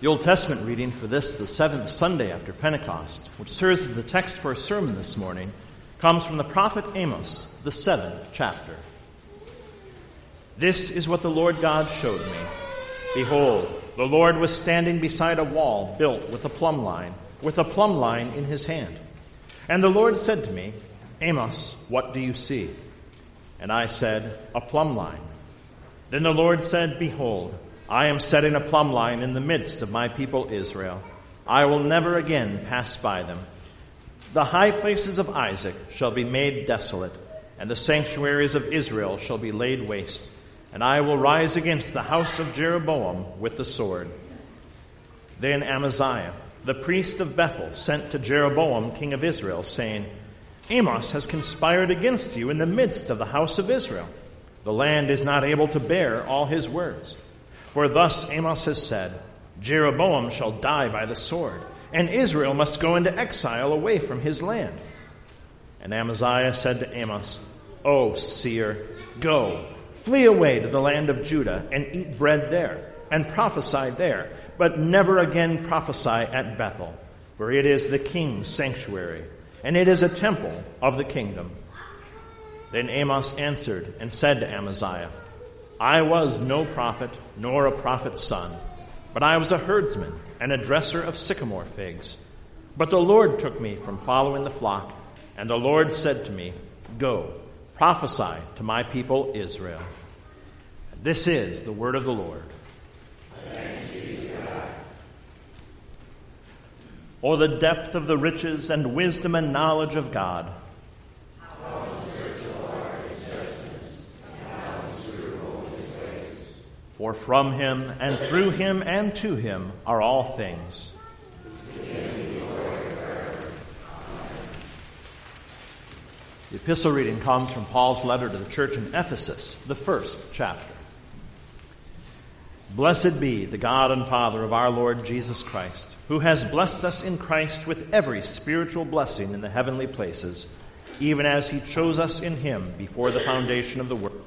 The Old Testament reading for this, the seventh Sunday after Pentecost, which serves as the text for our sermon this morning, comes from the prophet Amos, the seventh chapter. This is what the Lord God showed me. Behold, the Lord was standing beside a wall built with a plumb line, with a plumb line in his hand. And the Lord said to me, Amos, what do you see? And I said, A plumb line. Then the Lord said, Behold, I am setting a plumb line in the midst of my people Israel. I will never again pass by them. The high places of Isaac shall be made desolate, and the sanctuaries of Israel shall be laid waste. And I will rise against the house of Jeroboam with the sword. Then Amaziah, the priest of Bethel, sent to Jeroboam, king of Israel, saying, Amos has conspired against you in the midst of the house of Israel. The land is not able to bear all his words. For thus Amos has said, Jeroboam shall die by the sword, and Israel must go into exile away from his land. And Amaziah said to Amos, O seer, go, flee away to the land of Judah, and eat bread there, and prophesy there, but never again prophesy at Bethel, for it is the king's sanctuary, and it is a temple of the kingdom. Then Amos answered and said to Amaziah, I was no prophet, nor a prophet's son, but I was a herdsman and a dresser of sycamore figs. But the Lord took me from following the flock, and the Lord said to me, Go, prophesy to my people Israel. This is the word of the Lord. Or the depth of the riches and wisdom and knowledge of God. For from him and through him and to him are all things. The epistle reading comes from Paul's letter to the church in Ephesus, the first chapter. Blessed be the God and Father of our Lord Jesus Christ, who has blessed us in Christ with every spiritual blessing in the heavenly places, even as he chose us in him before the foundation of the world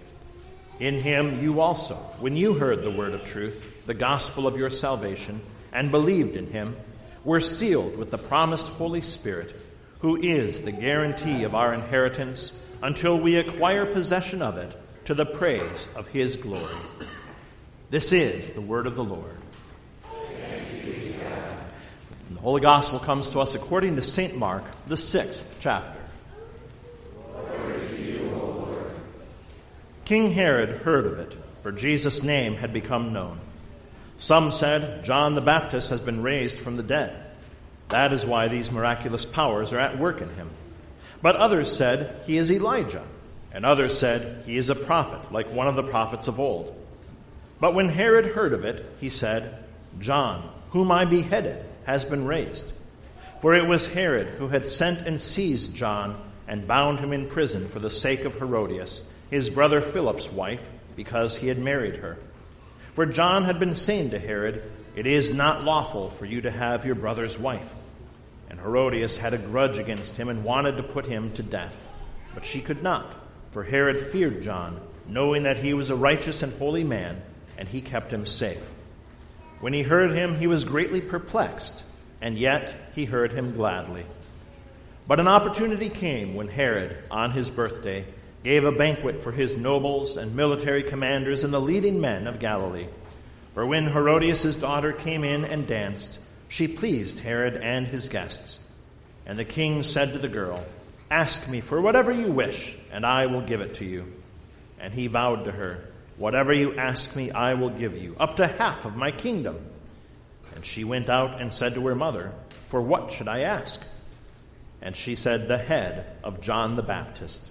In him you also, when you heard the word of truth, the gospel of your salvation, and believed in him, were sealed with the promised Holy Spirit, who is the guarantee of our inheritance until we acquire possession of it to the praise of his glory. This is the word of the Lord. the Holy Gospel comes to us according to St. Mark, the sixth chapter. King Herod heard of it, for Jesus' name had become known. Some said, John the Baptist has been raised from the dead. That is why these miraculous powers are at work in him. But others said, He is Elijah. And others said, He is a prophet, like one of the prophets of old. But when Herod heard of it, he said, John, whom I beheaded, has been raised. For it was Herod who had sent and seized John and bound him in prison for the sake of Herodias his brother Philip's wife, because he had married her. For John had been saying to Herod, It is not lawful for you to have your brother's wife. And Herodias had a grudge against him and wanted to put him to death. But she could not, for Herod feared John, knowing that he was a righteous and holy man, and he kept him safe. When he heard him, he was greatly perplexed, and yet he heard him gladly. But an opportunity came when Herod, on his birthday, gave a banquet for his nobles and military commanders and the leading men of Galilee. For when Herodias' daughter came in and danced, she pleased Herod and his guests. And the king said to the girl, Ask me for whatever you wish, and I will give it to you. And he vowed to her, Whatever you ask me, I will give you, up to half of my kingdom. And she went out and said to her mother, For what should I ask? And she said, The head of John the Baptist.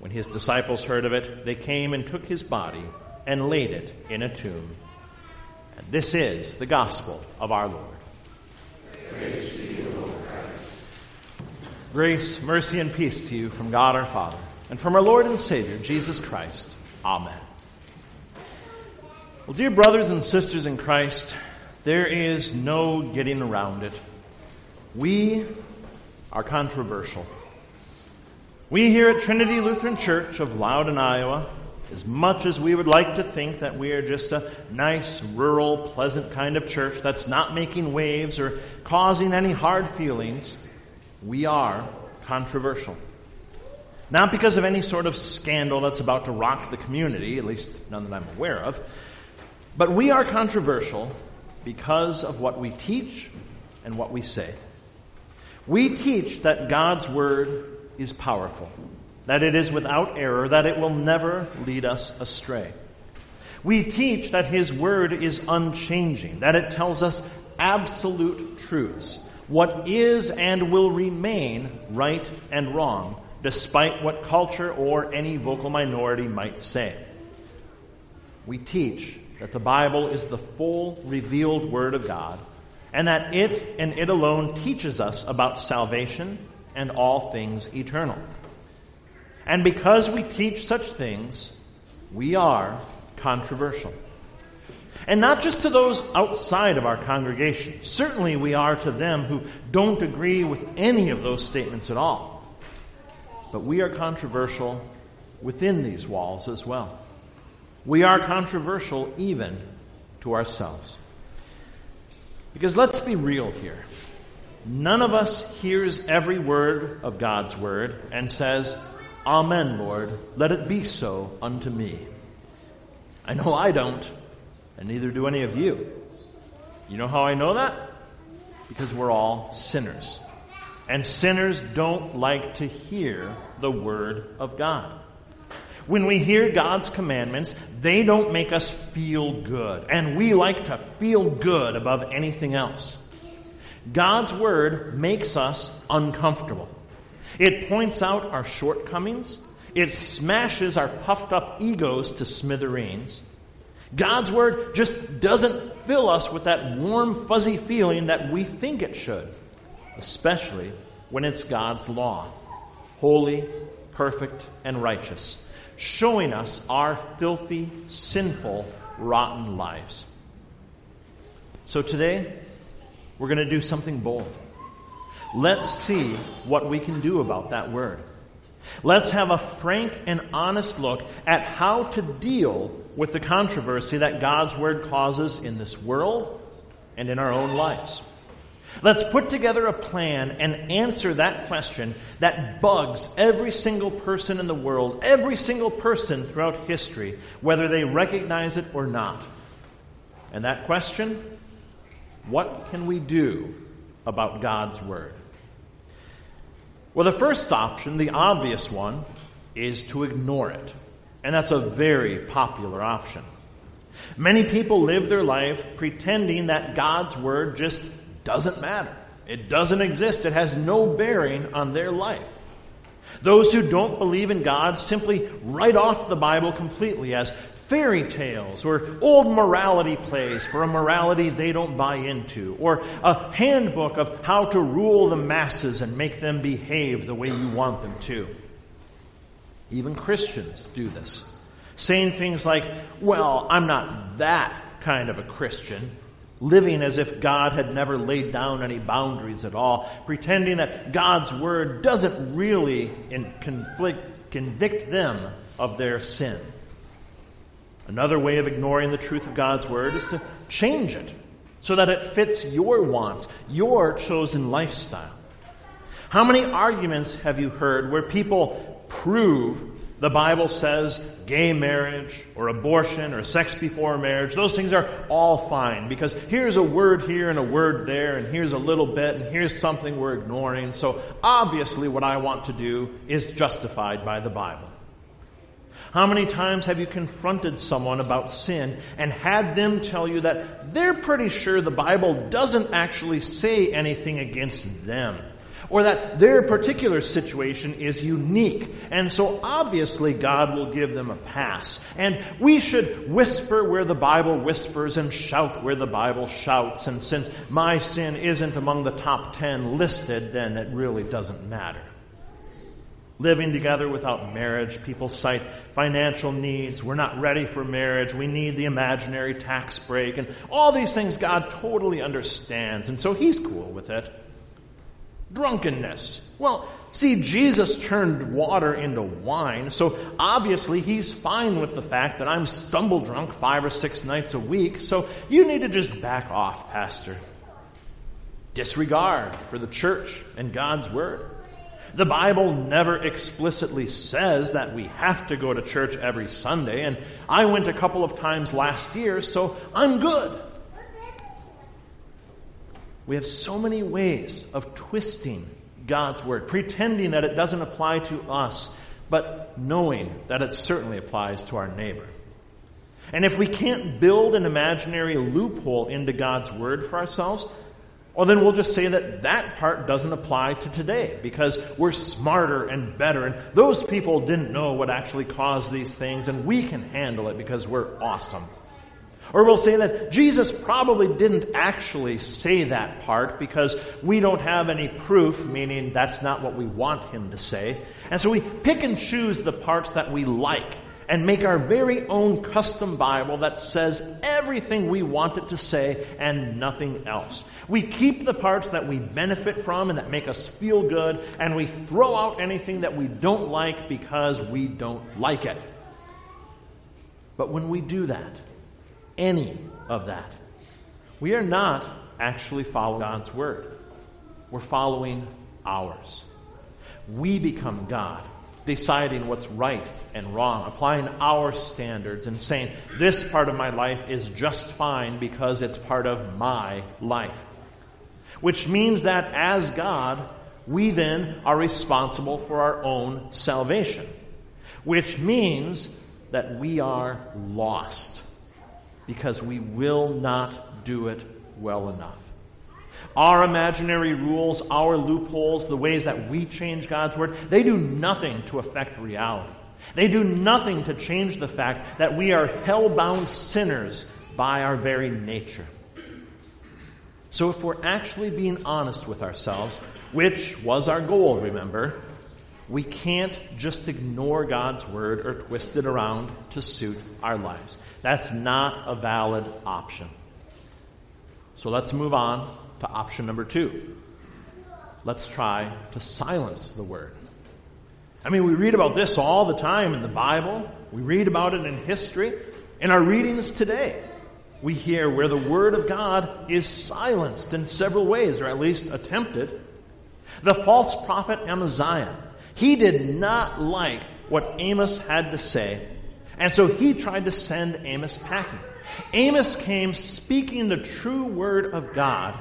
When his disciples heard of it, they came and took his body and laid it in a tomb. And this is the gospel of our Lord. Grace, mercy, and peace to you from God our Father and from our Lord and Savior, Jesus Christ. Amen. Well, dear brothers and sisters in Christ, there is no getting around it. We are controversial. We here at Trinity Lutheran Church of Lowden, Iowa, as much as we would like to think that we are just a nice, rural, pleasant kind of church that's not making waves or causing any hard feelings, we are controversial. Not because of any sort of scandal that's about to rock the community, at least none that I'm aware of, but we are controversial because of what we teach and what we say. We teach that God's Word is powerful, that it is without error, that it will never lead us astray. We teach that His Word is unchanging, that it tells us absolute truths what is and will remain right and wrong, despite what culture or any vocal minority might say. We teach that the Bible is the full revealed Word of God, and that it and it alone teaches us about salvation and all things eternal. And because we teach such things, we are controversial. And not just to those outside of our congregation. Certainly we are to them who don't agree with any of those statements at all. But we are controversial within these walls as well. We are controversial even to ourselves. Because let's be real here. None of us hears every word of God's word and says, Amen, Lord, let it be so unto me. I know I don't and neither do any of you. You know how I know that? Because we're all sinners. And sinners don't like to hear the Word of God. When we hear God's commandments, they don't make us feel good. And we like to feel good above anything else. God's Word makes us uncomfortable. It points out our shortcomings. It smashes our puffed up egos to smithereens. God's Word just doesn't fill us with that warm, fuzzy feeling that we think it should, especially when it's God's law holy, perfect, and righteous, showing us our filthy, sinful, rotten lives. So today, we're going to do something bold. Let's see what we can do about that word. Let's have a frank and honest look at how to deal with the controversy that God's Word causes in this world and in our own lives. Let's put together a plan and answer that question that bugs every single person in the world, every single person throughout history, whether they recognize it or not. And that question what can we do about God's Word? Well, the first option, the obvious one, is to ignore it. And that's a very popular option. Many people live their life pretending that God's Word just doesn't matter. It doesn't exist. It has no bearing on their life. Those who don't believe in God simply write off the Bible completely as fairy tales or old morality plays for a morality they don't buy into, or a handbook of how to rule the masses and make them behave the way you want them to. Even Christians do this, saying things like, Well, I'm not that kind of a Christian. living as if God had never laid down any boundaries at all, pretending that God's word doesn't really conflict, convict them of their sin. Another way of ignoring the truth of God's word is to change it so that it fits your wants, your chosen lifestyle. How many arguments have you heard where people prove the Bible says gay marriage or abortion or sex before marriage, those things are all fine because here's a word here and a word there and here's a little bit and here's something we're ignoring. So obviously what I want to do is justified by the Bible. How many times have you confronted someone about sin and had them tell you that they're pretty sure the Bible doesn't actually say anything against them? or that their particular situation is unique. And so obviously God will give them a pass. And we should whisper where the Bible whispers and shout where the Bible shouts. And since my sin isn't among the top ten listed, then it really doesn't matter. Living together without marriage, people cite financial needs. We're not ready for marriage. We need the imaginary tax break. And all these things God totally understands. And so He's cool with it drunkenness. Well, see, Jesus turned water into wine, so obviously he's fine with the fact that I'm stumble drunk five or six nights a week, so you need to just back off, Pastor. Disregard for the church and God's Word. The Bible never explicitly says that we have to go to church every Sunday, and I went a couple of times last year, so I'm good. We have so many ways of twisting God's word, pretending that it doesn't apply to us, but knowing that it certainly applies to our neighbor. And if we can't build an imaginary loophole into God's word for ourselves, well, then we'll just say that that part doesn't apply to today because we're smarter and better, and those people didn't know what actually caused these things, and we can handle it because we're awesome. Or we'll say that Jesus probably didn't actually say that part because we don't have any proof, meaning that's not what we want him to say. And so we pick and choose the parts that we like and make our very own custom Bible that says everything we want it to say and nothing else. We keep the parts that we benefit from and that make us feel good, and we throw out anything that we don't like because we don't like it. But when we do that, any of that. We are not actually following God's word. We're following ours. We become God, deciding what's right and wrong, applying our standards and saying, this part of my life is just fine because it's part of my life. Which means that as God, we then are responsible for our own salvation. Which means that we are lost because we will not do it well enough. Our imaginary rules, our loopholes, the ways that we change God's word, they do nothing to affect reality. They do nothing to change the fact that we are hell-bound sinners by our very nature. So if we're actually being honest with ourselves, which was our goal, remember, we can't just ignore God's word or twist it around to suit our lives. That's not a valid option. So let's move on to option number two. Let's try to silence the word. I mean, we read about this all the time in the Bible. We read about it in history. In our readings today, we hear where the word of God is silenced in several ways, or at least attempted. The false prophet Amaziah, he did not like what Amos had to say and so he tried to send Amos packing. Amos came speaking the true word of God,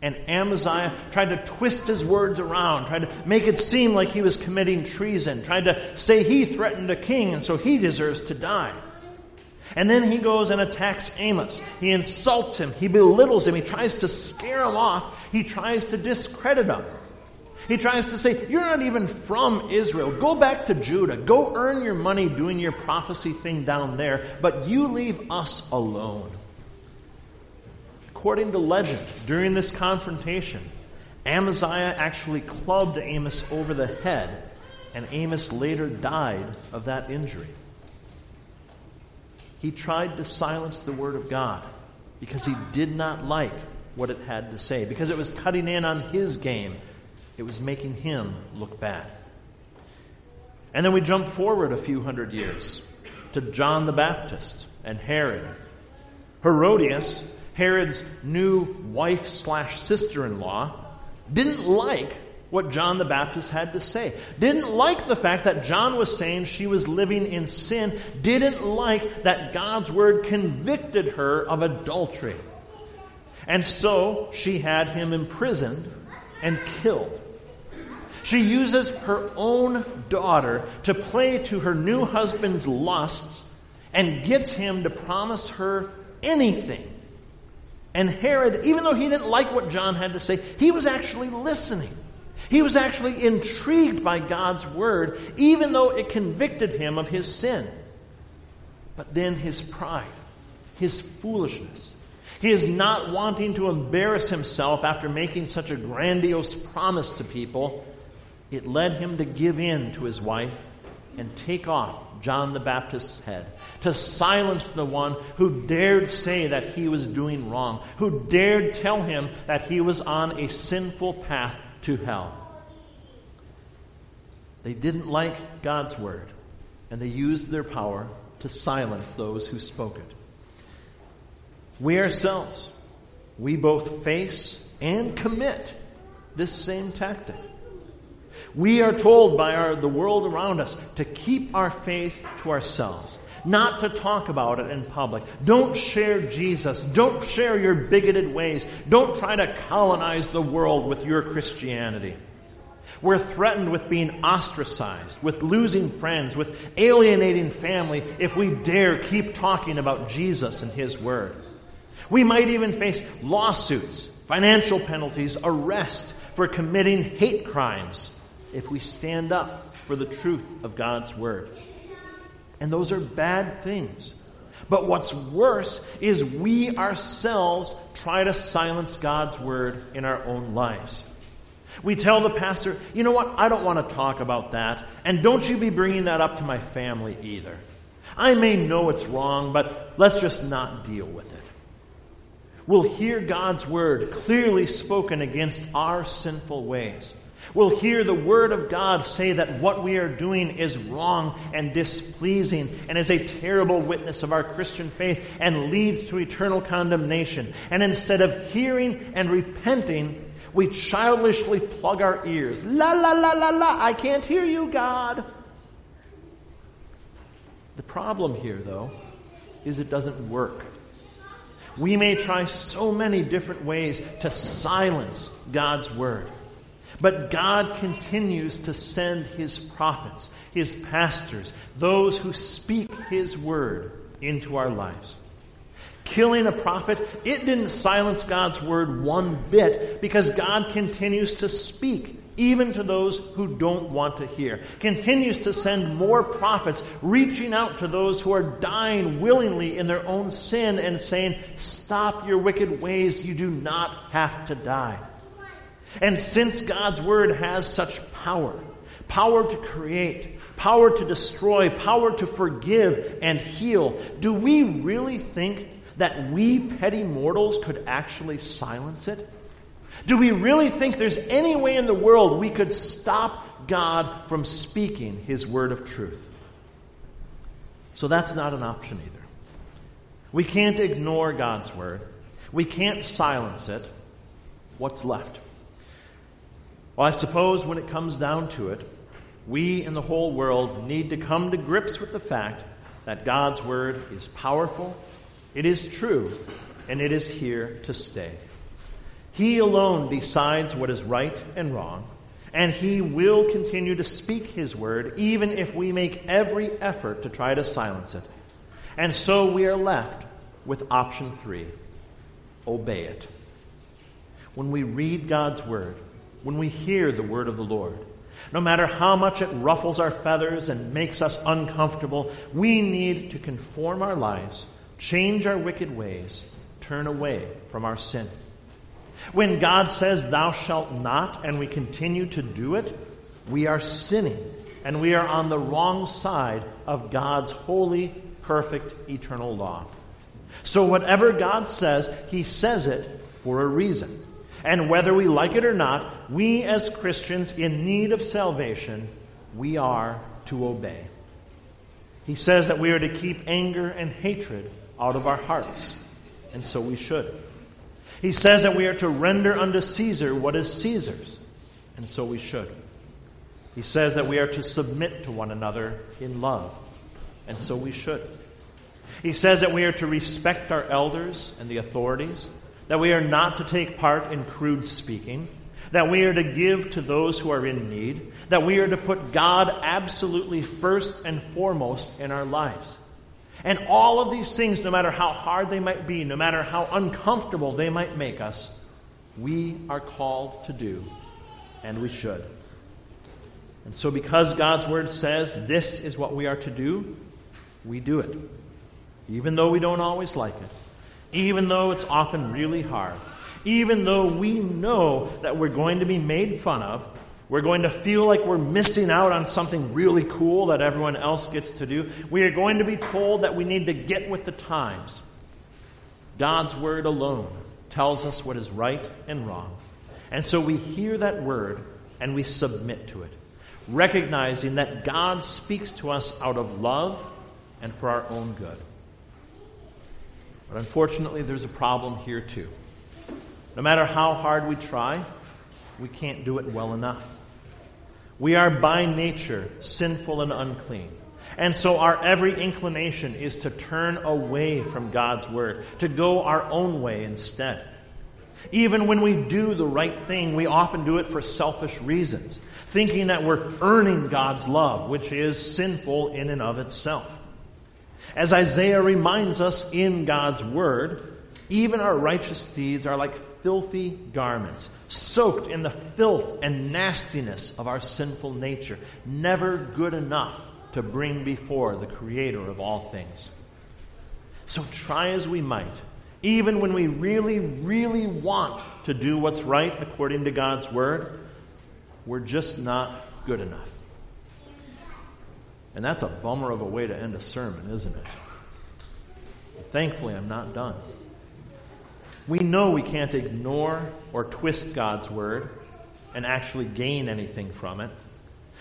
and Amaziah tried to twist his words around, tried to make it seem like he was committing treason, tried to say he threatened a king, and so he deserves to die. And then he goes and attacks Amos. He insults him, he belittles him, he tries to scare him off, he tries to discredit him. He tries to say, You're not even from Israel. Go back to Judah. Go earn your money doing your prophecy thing down there, but you leave us alone. According to legend, during this confrontation, Amaziah actually clubbed Amos over the head, and Amos later died of that injury. He tried to silence the word of God because he did not like what it had to say, because it was cutting in on his game. It was making him look bad. And then we jump forward a few hundred years to John the Baptist and Herod. Herodias, Herod's new wife slash sister in law, didn't like what John the Baptist had to say. Didn't like the fact that John was saying she was living in sin. Didn't like that God's word convicted her of adultery. And so she had him imprisoned and killed. She uses her own daughter to play to her new husband's lusts and gets him to promise her anything. And Herod, even though he didn't like what John had to say, he was actually listening. He was actually intrigued by God's word, even though it convicted him of his sin. But then his pride, his foolishness, his not wanting to embarrass himself after making such a grandiose promise to people, it led him to give in to his wife and take off John the Baptist's head, to silence the one who dared say that he was doing wrong, who dared tell him that he was on a sinful path to hell. They didn't like God's word, and they used their power to silence those who spoke it. We ourselves, we both face and commit this same tactic. We are told by our, the world around us to keep our faith to ourselves, not to talk about it in public. Don't share Jesus. Don't share your bigoted ways. Don't try to colonize the world with your Christianity. We're threatened with being ostracized, with losing friends, with alienating family if we dare keep talking about Jesus and His Word. We might even face lawsuits, financial penalties, arrest for committing hate crimes if we stand up for the truth of God's Word. And those are bad things. But what's worse is we ourselves try to silence God's Word in our own lives. We tell the pastor, you know what, I don't want to talk about that, and don't you be bringing that up to my family either. I may know it's wrong, but let's just not deal with it. We'll hear God's Word clearly spoken against our sinful ways. We'll hear the Word of God say that what we are doing is wrong and displeasing and is a terrible witness of our Christian faith and leads to eternal condemnation. And instead of hearing and repenting, we childishly plug our ears. La la la la la, I can't hear you, God. The problem here, though, is it doesn't work. We may try so many different ways to silence God's Word. But God continues to send His prophets, His pastors, those who speak His word into our lives. Killing a prophet, it didn't silence God's word one bit because God continues to speak even to those who don't want to hear. Continues to send more prophets reaching out to those who are dying willingly in their own sin and saying, stop your wicked ways. You do not have to die. And since God's Word has such power, power to create, power to destroy, power to forgive and heal, do we really think that we petty mortals could actually silence it? Do we really think there's any way in the world we could stop God from speaking His word of truth? So that's not an option either. We can't ignore God's word. We can't silence it. What's left? Well, I suppose when it comes down to it, we in the whole world need to come to grips with the fact that God's Word is powerful, it is true, and it is here to stay. He alone decides what is right and wrong, and He will continue to speak His Word even if we make every effort to try to silence it. And so we are left with option three obey it. When we read God's Word, when we hear the word of the Lord. No matter how much it ruffles our feathers and makes us uncomfortable, we need to conform our lives, change our wicked ways, turn away from our sin. When God says, Thou shalt not, and we continue to do it, we are sinning, and we are on the wrong side of God's holy, perfect, eternal law. So whatever God says, He says it for a reason. And whether we like it or not, we as Christians in need of salvation, we are to obey. He says that we are to keep anger and hatred out of our hearts, and so we should. He says that we are to render unto Caesar what is Caesar's, and so we should. He says that we are to submit to one another in love, and so we should. He says that we are to respect our elders and the authorities, that we are not to take part in crude speaking, that we are to give to those who are in need, that we are to put God absolutely first and foremost in our lives. And all of these things, no matter how hard they might be, no matter how uncomfortable they might make us, we are called to do, and we should. And so, because God's Word says this is what we are to do, we do it. Even though we don't always like it, even though it's often really hard, even though we know that we're going to be made fun of, we're going to feel like we're missing out on something really cool that everyone else gets to do. We are going to be told that we need to get with the times. God's word alone tells us what is right and wrong. And so we hear that word and we submit to it, recognizing that God speaks to us out of love and for our own good. But unfortunately, there's a problem here too. No matter how hard we try, we can't do it well enough. We are by nature sinful and unclean. And so our every inclination is to turn away from God's word, to go our own way instead. Even when we do the right thing, we often do it for selfish reasons, thinking that we're earning God's love, which is sinful in and of itself. As Isaiah reminds us in God's word, even our righteous deeds are like filthy garments, soaked in the filth and nastiness of our sinful nature, never good enough to bring before the Creator of all things. So try as we might, even when we really, really want to do what's right according to God's Word, we're just not good enough. And that's a bummer of a way to end a sermon, isn't it? Thankfully, I'm not done. We know we can't ignore or twist God's word and actually gain anything from it.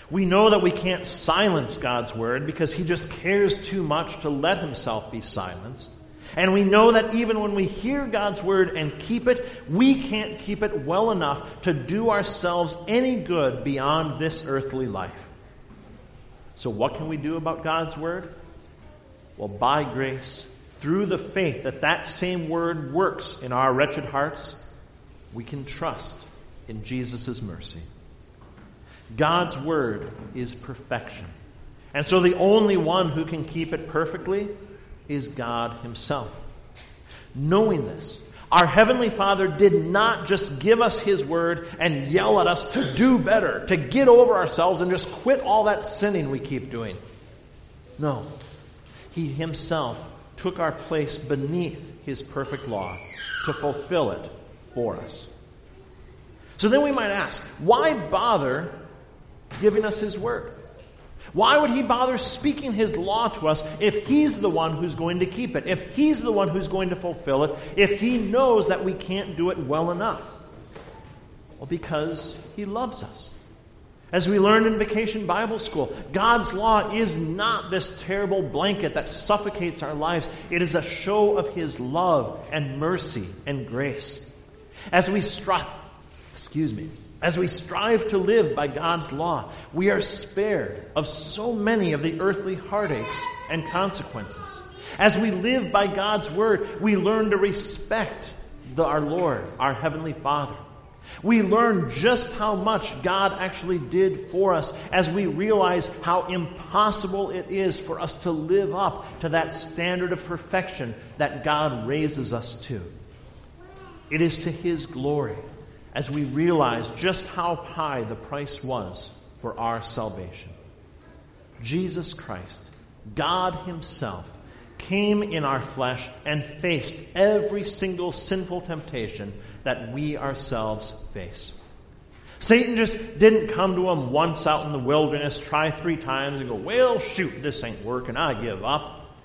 We know that we can't silence God's word because he just cares too much to let himself be silenced. And we know that even when we hear God's word and keep it, we can't keep it well enough to do ourselves any good beyond this earthly life. So, what can we do about God's word? Well, by grace, through the faith that that same word works in our wretched hearts, we can trust in Jesus' mercy. God's word is perfection. And so the only one who can keep it perfectly is God himself. Knowing this, our Heavenly Father did not just give us His Word and yell at us to do better, to get over ourselves and just quit all that sinning we keep doing. No. He Himself took our place beneath his perfect law to fulfill it for us. So then we might ask, why bother giving us his word? Why would he bother speaking his law to us if he's the one who's going to keep it, if he's the one who's going to fulfill it, if he knows that we can't do it well enough? Well, because he loves us. As we learned in Vacation Bible School, God's law is not this terrible blanket that suffocates our lives. It is a show of His love and mercy and grace. As we strive, excuse me, as we strive to live by God's law, we are spared of so many of the earthly heartaches and consequences. As we live by God's word, we learn to respect the, our Lord, our Heavenly Father. We learn just how much God actually did for us as we realize how impossible it is for us to live up to that standard of perfection that God raises us to. It is to His glory as we realize just how high the price was for our salvation. Jesus Christ, God Himself, came in our flesh and faced every single sinful temptation that we ourselves face. Satan just didn't come to him once out in the wilderness, try three times, and go, Well, shoot, this ain't working, I give up.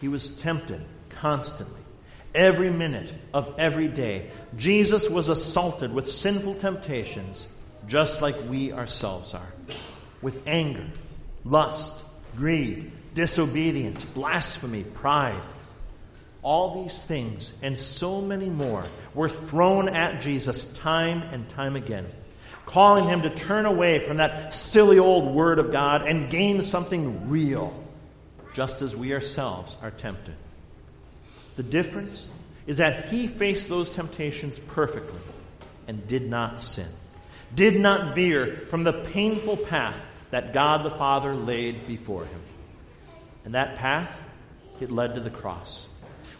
He was tempted constantly, every minute of every day, Jesus was assaulted with sinful temptations just like we ourselves are, with anger, lust, greed, disobedience, blasphemy, pride. All these things and so many more were thrown at Jesus time and time again, calling him to turn away from that silly old word of God and gain something real, just as we ourselves are tempted. The difference is that he faced those temptations perfectly and did not sin, did not veer from the painful path that God the Father laid before him. And that path, it led to the cross,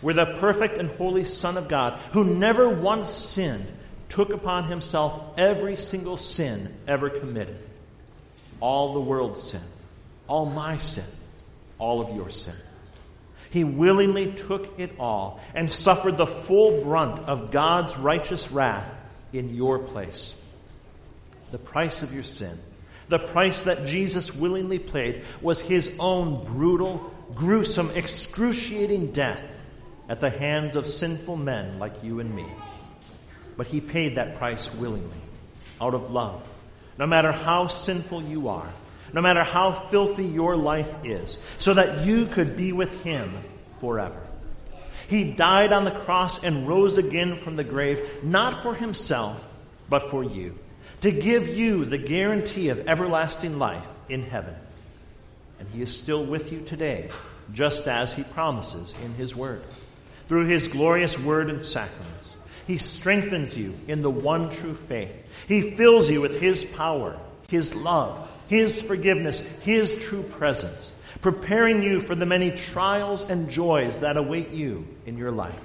where the perfect and holy Son of God, who never once sinned, took upon himself every single sin ever committed. All the world's sin, all my sin, all of your sin. He willingly took it all and suffered the full brunt of God's righteous wrath in your place. The price of your sin, the price that Jesus willingly paid, was his own brutal, gruesome, excruciating death at the hands of sinful men like you and me. But he paid that price willingly, out of love, no matter how sinful you are no matter how filthy your life is, so that you could be with Him forever. He died on the cross and rose again from the grave, not for Himself, but for you, to give you the guarantee of everlasting life in heaven. And He is still with you today, just as He promises in His Word. Through His glorious Word and sacraments, He strengthens you in the one true faith. He fills you with His power, His love, his forgiveness, His true presence, preparing you for the many trials and joys that await you in your life.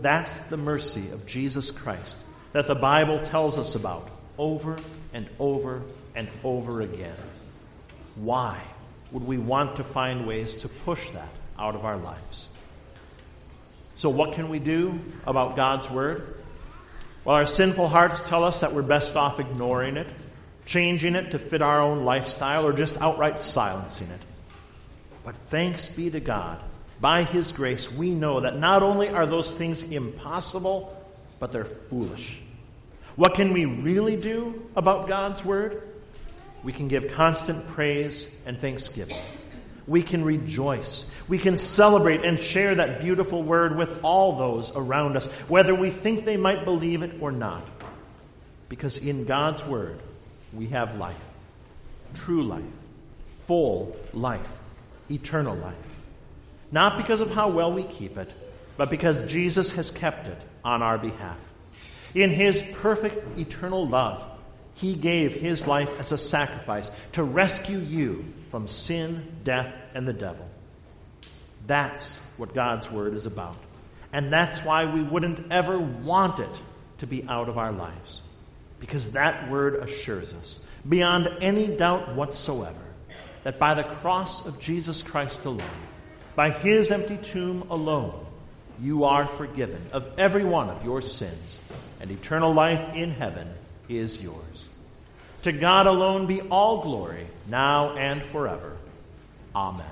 That's the mercy of Jesus Christ that the Bible tells us about over and over and over again. Why would we want to find ways to push that out of our lives? So, what can we do about God's Word? Well, our sinful hearts tell us that we're best off ignoring it changing it to fit our own lifestyle, or just outright silencing it. But thanks be to God. By His grace, we know that not only are those things impossible, but they're foolish. What can we really do about God's Word? We can give constant praise and thanksgiving. We can rejoice. We can celebrate and share that beautiful Word with all those around us, whether we think they might believe it or not. Because in God's Word, we have life true life, full life, eternal life. Not because of how well we keep it, but because Jesus has kept it on our behalf. In his perfect eternal love, he gave his life as a sacrifice to rescue you from sin, death, and the devil. That's what God's Word is about. And that's why we wouldn't ever want it to be out of our lives because that word assures us, beyond any doubt whatsoever, that by the cross of Jesus Christ alone, by his empty tomb alone, you are forgiven of every one of your sins, and eternal life in heaven is yours. To God alone be all glory, now and forever. Amen.